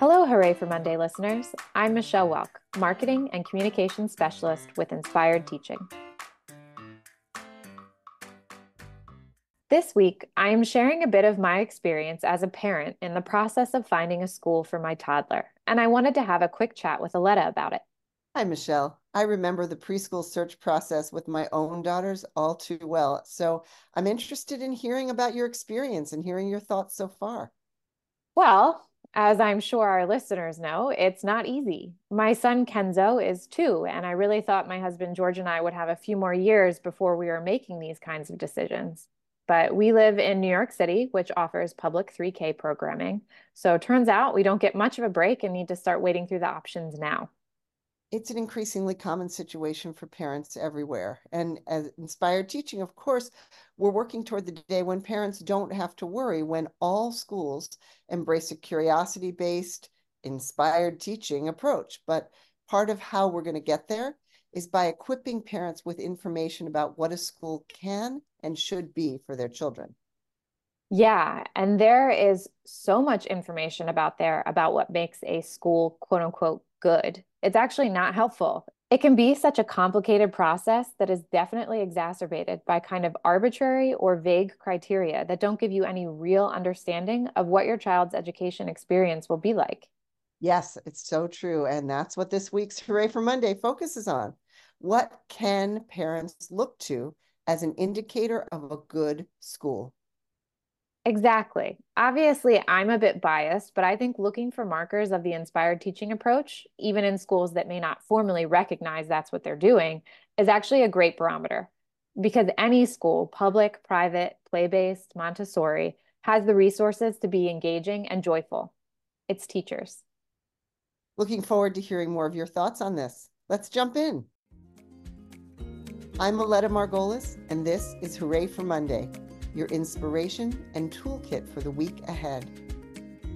Hello, Hooray for Monday listeners. I'm Michelle Welk, Marketing and Communications Specialist with Inspired Teaching. This week, I am sharing a bit of my experience as a parent in the process of finding a school for my toddler, and I wanted to have a quick chat with Aletta about it. Hi, Michelle. I remember the preschool search process with my own daughters all too well. So I'm interested in hearing about your experience and hearing your thoughts so far. Well, as I'm sure our listeners know, it's not easy. My son Kenzo is two, and I really thought my husband George and I would have a few more years before we were making these kinds of decisions. But we live in New York City, which offers public 3K programming. So turns out we don't get much of a break and need to start wading through the options now it's an increasingly common situation for parents everywhere. And as inspired teaching, of course, we're working toward the day when parents don't have to worry when all schools embrace a curiosity based, inspired teaching approach. But part of how we're going to get there is by equipping parents with information about what a school can and should be for their children. Yeah, and there is so much information about there about what makes a school quote unquote good. It's actually not helpful. It can be such a complicated process that is definitely exacerbated by kind of arbitrary or vague criteria that don't give you any real understanding of what your child's education experience will be like. Yes, it's so true. And that's what this week's Hooray for Monday focuses on. What can parents look to as an indicator of a good school? Exactly. Obviously, I'm a bit biased, but I think looking for markers of the inspired teaching approach, even in schools that may not formally recognize that's what they're doing, is actually a great barometer. Because any school, public, private, play based, Montessori, has the resources to be engaging and joyful. It's teachers. Looking forward to hearing more of your thoughts on this. Let's jump in. I'm Aletta Margolis, and this is Hooray for Monday your inspiration and toolkit for the week ahead.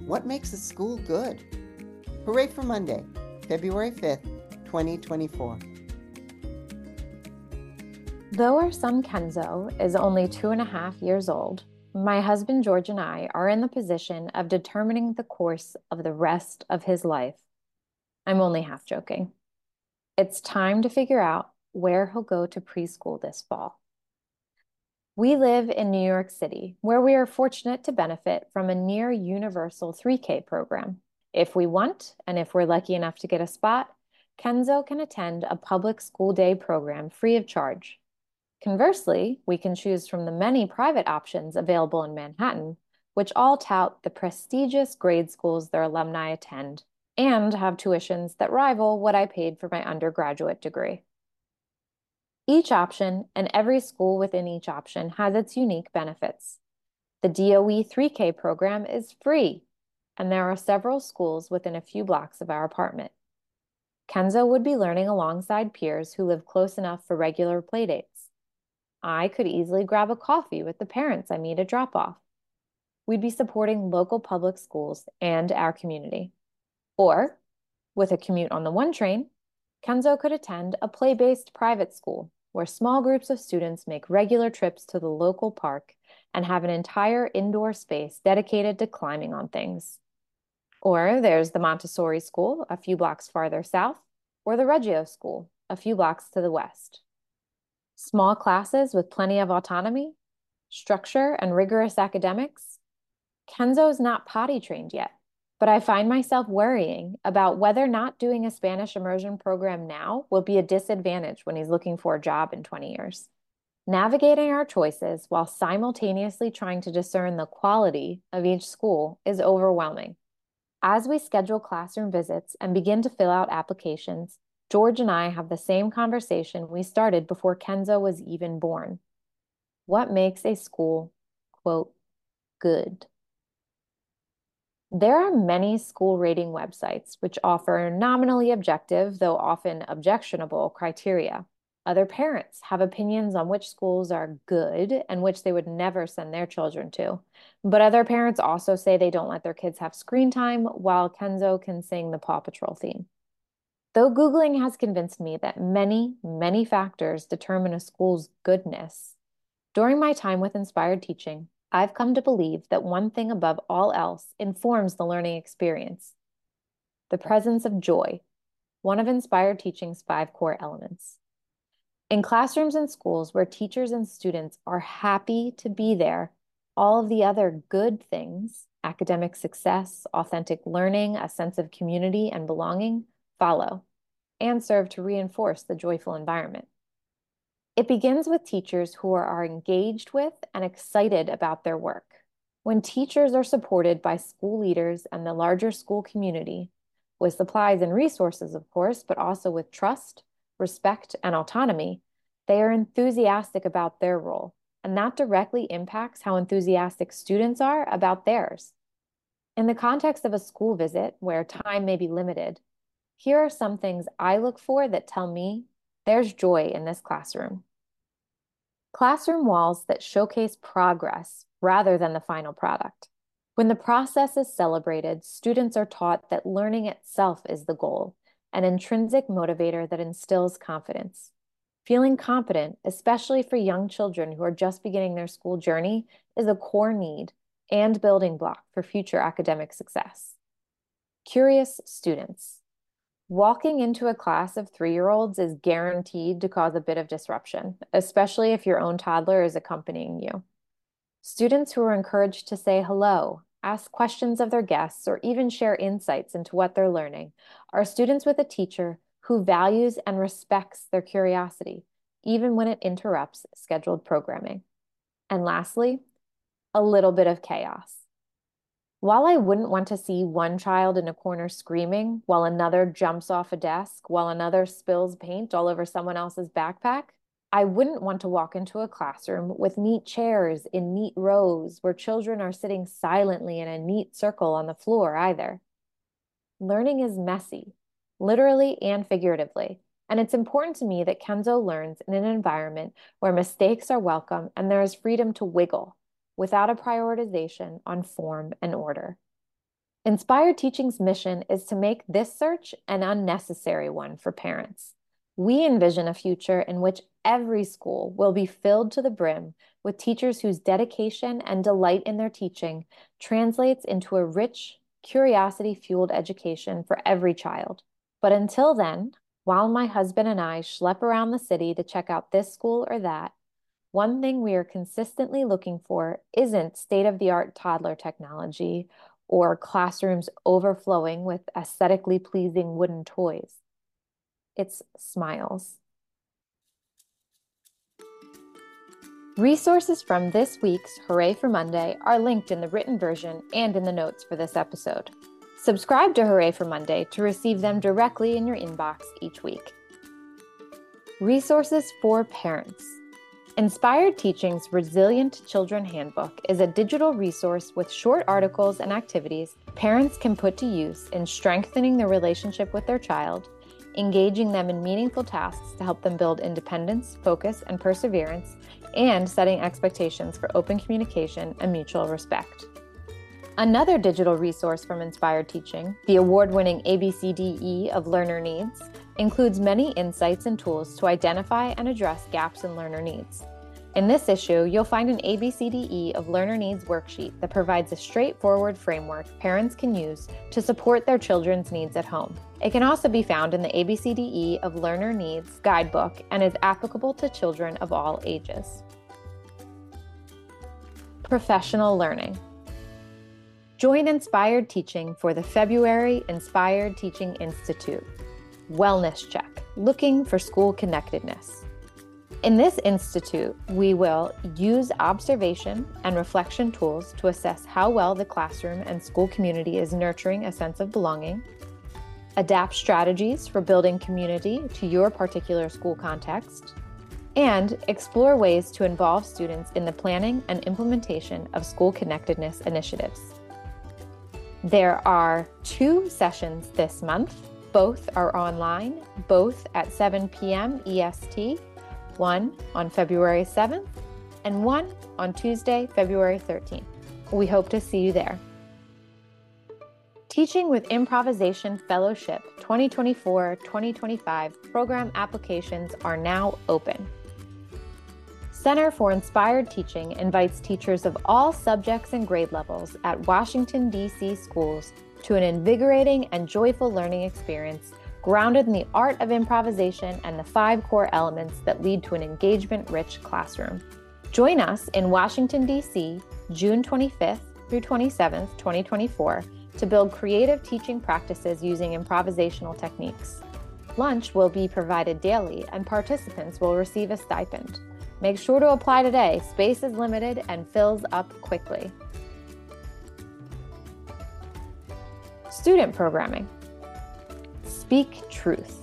What makes a school good? Hooray for Monday, February 5th, 2024. Though our son Kenzo is only two and a half years old, my husband George and I are in the position of determining the course of the rest of his life. I'm only half joking. It's time to figure out where he'll go to preschool this fall. We live in New York City, where we are fortunate to benefit from a near universal 3K program. If we want, and if we're lucky enough to get a spot, Kenzo can attend a public school day program free of charge. Conversely, we can choose from the many private options available in Manhattan, which all tout the prestigious grade schools their alumni attend and have tuitions that rival what I paid for my undergraduate degree. Each option and every school within each option has its unique benefits. The DOE 3K program is free, and there are several schools within a few blocks of our apartment. Kenzo would be learning alongside peers who live close enough for regular playdates. I could easily grab a coffee with the parents I meet at drop off. We'd be supporting local public schools and our community. Or, with a commute on the one train, Kenzo could attend a play based private school where small groups of students make regular trips to the local park and have an entire indoor space dedicated to climbing on things. Or there's the Montessori School a few blocks farther south, or the Reggio School a few blocks to the west. Small classes with plenty of autonomy, structure, and rigorous academics. Kenzo is not potty trained yet, but I find myself worrying about whether not doing a Spanish immersion program now will be a disadvantage when he's looking for a job in 20 years. Navigating our choices while simultaneously trying to discern the quality of each school is overwhelming. As we schedule classroom visits and begin to fill out applications, George and I have the same conversation we started before Kenzo was even born. What makes a school, quote, good? There are many school rating websites which offer nominally objective, though often objectionable, criteria. Other parents have opinions on which schools are good and which they would never send their children to. But other parents also say they don't let their kids have screen time while Kenzo can sing the Paw Patrol theme. Though Googling has convinced me that many, many factors determine a school's goodness, during my time with Inspired Teaching, I've come to believe that one thing above all else informs the learning experience the presence of joy, one of inspired teaching's five core elements. In classrooms and schools where teachers and students are happy to be there, all of the other good things academic success, authentic learning, a sense of community and belonging follow and serve to reinforce the joyful environment. It begins with teachers who are engaged with and excited about their work. When teachers are supported by school leaders and the larger school community, with supplies and resources, of course, but also with trust, respect, and autonomy, they are enthusiastic about their role, and that directly impacts how enthusiastic students are about theirs. In the context of a school visit where time may be limited, here are some things I look for that tell me there's joy in this classroom. Classroom walls that showcase progress rather than the final product. When the process is celebrated, students are taught that learning itself is the goal, an intrinsic motivator that instills confidence. Feeling confident, especially for young children who are just beginning their school journey, is a core need and building block for future academic success. Curious students. Walking into a class of three year olds is guaranteed to cause a bit of disruption, especially if your own toddler is accompanying you. Students who are encouraged to say hello, ask questions of their guests, or even share insights into what they're learning are students with a teacher who values and respects their curiosity, even when it interrupts scheduled programming. And lastly, a little bit of chaos. While I wouldn't want to see one child in a corner screaming while another jumps off a desk, while another spills paint all over someone else's backpack, I wouldn't want to walk into a classroom with neat chairs in neat rows where children are sitting silently in a neat circle on the floor either. Learning is messy, literally and figuratively, and it's important to me that Kenzo learns in an environment where mistakes are welcome and there is freedom to wiggle without a prioritization on form and order. Inspired Teaching's mission is to make this search an unnecessary one for parents. We envision a future in which every school will be filled to the brim with teachers whose dedication and delight in their teaching translates into a rich, curiosity fueled education for every child. But until then, while my husband and I schlep around the city to check out this school or that, one thing we are consistently looking for isn't state of the art toddler technology or classrooms overflowing with aesthetically pleasing wooden toys. It's smiles. Resources from this week's Hooray for Monday are linked in the written version and in the notes for this episode. Subscribe to Hooray for Monday to receive them directly in your inbox each week. Resources for parents. Inspired Teaching's Resilient Children Handbook is a digital resource with short articles and activities parents can put to use in strengthening their relationship with their child, engaging them in meaningful tasks to help them build independence, focus, and perseverance, and setting expectations for open communication and mutual respect. Another digital resource from Inspired Teaching, the award winning ABCDE of Learner Needs, includes many insights and tools to identify and address gaps in learner needs. In this issue, you'll find an ABCDE of Learner Needs worksheet that provides a straightforward framework parents can use to support their children's needs at home. It can also be found in the ABCDE of Learner Needs guidebook and is applicable to children of all ages. Professional learning. Join Inspired Teaching for the February Inspired Teaching Institute. Wellness Check, looking for school connectedness. In this institute, we will use observation and reflection tools to assess how well the classroom and school community is nurturing a sense of belonging, adapt strategies for building community to your particular school context, and explore ways to involve students in the planning and implementation of school connectedness initiatives. There are two sessions this month both are online, both at 7 p.m. EST, one on February 7th and one on Tuesday, February 13th. We hope to see you there. Teaching with Improvisation Fellowship 2024 2025 program applications are now open. Center for Inspired Teaching invites teachers of all subjects and grade levels at Washington, D.C. schools to an invigorating and joyful learning experience grounded in the art of improvisation and the five core elements that lead to an engagement rich classroom. Join us in Washington, D.C., June 25th through 27th, 2024, to build creative teaching practices using improvisational techniques. Lunch will be provided daily, and participants will receive a stipend. Make sure to apply today. Space is limited and fills up quickly. Student programming. Speak Truth.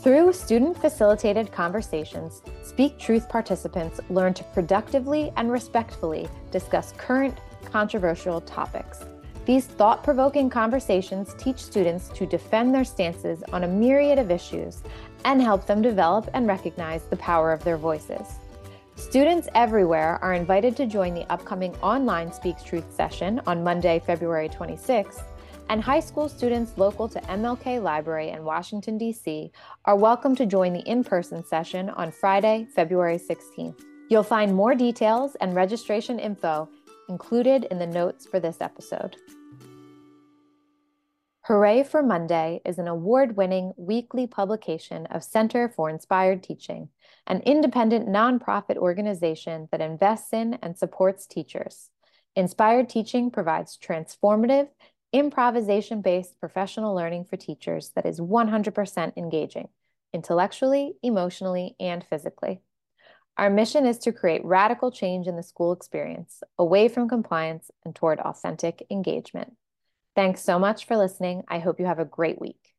Through student facilitated conversations, Speak Truth participants learn to productively and respectfully discuss current controversial topics. These thought provoking conversations teach students to defend their stances on a myriad of issues and help them develop and recognize the power of their voices. Students everywhere are invited to join the upcoming online Speaks Truth session on Monday, February 26th, and high school students local to MLK Library in Washington, D.C. are welcome to join the in person session on Friday, February 16th. You'll find more details and registration info included in the notes for this episode. Hooray for Monday is an award winning weekly publication of Center for Inspired Teaching, an independent nonprofit organization that invests in and supports teachers. Inspired Teaching provides transformative, improvisation based professional learning for teachers that is 100% engaging, intellectually, emotionally, and physically. Our mission is to create radical change in the school experience, away from compliance and toward authentic engagement. Thanks so much for listening. I hope you have a great week.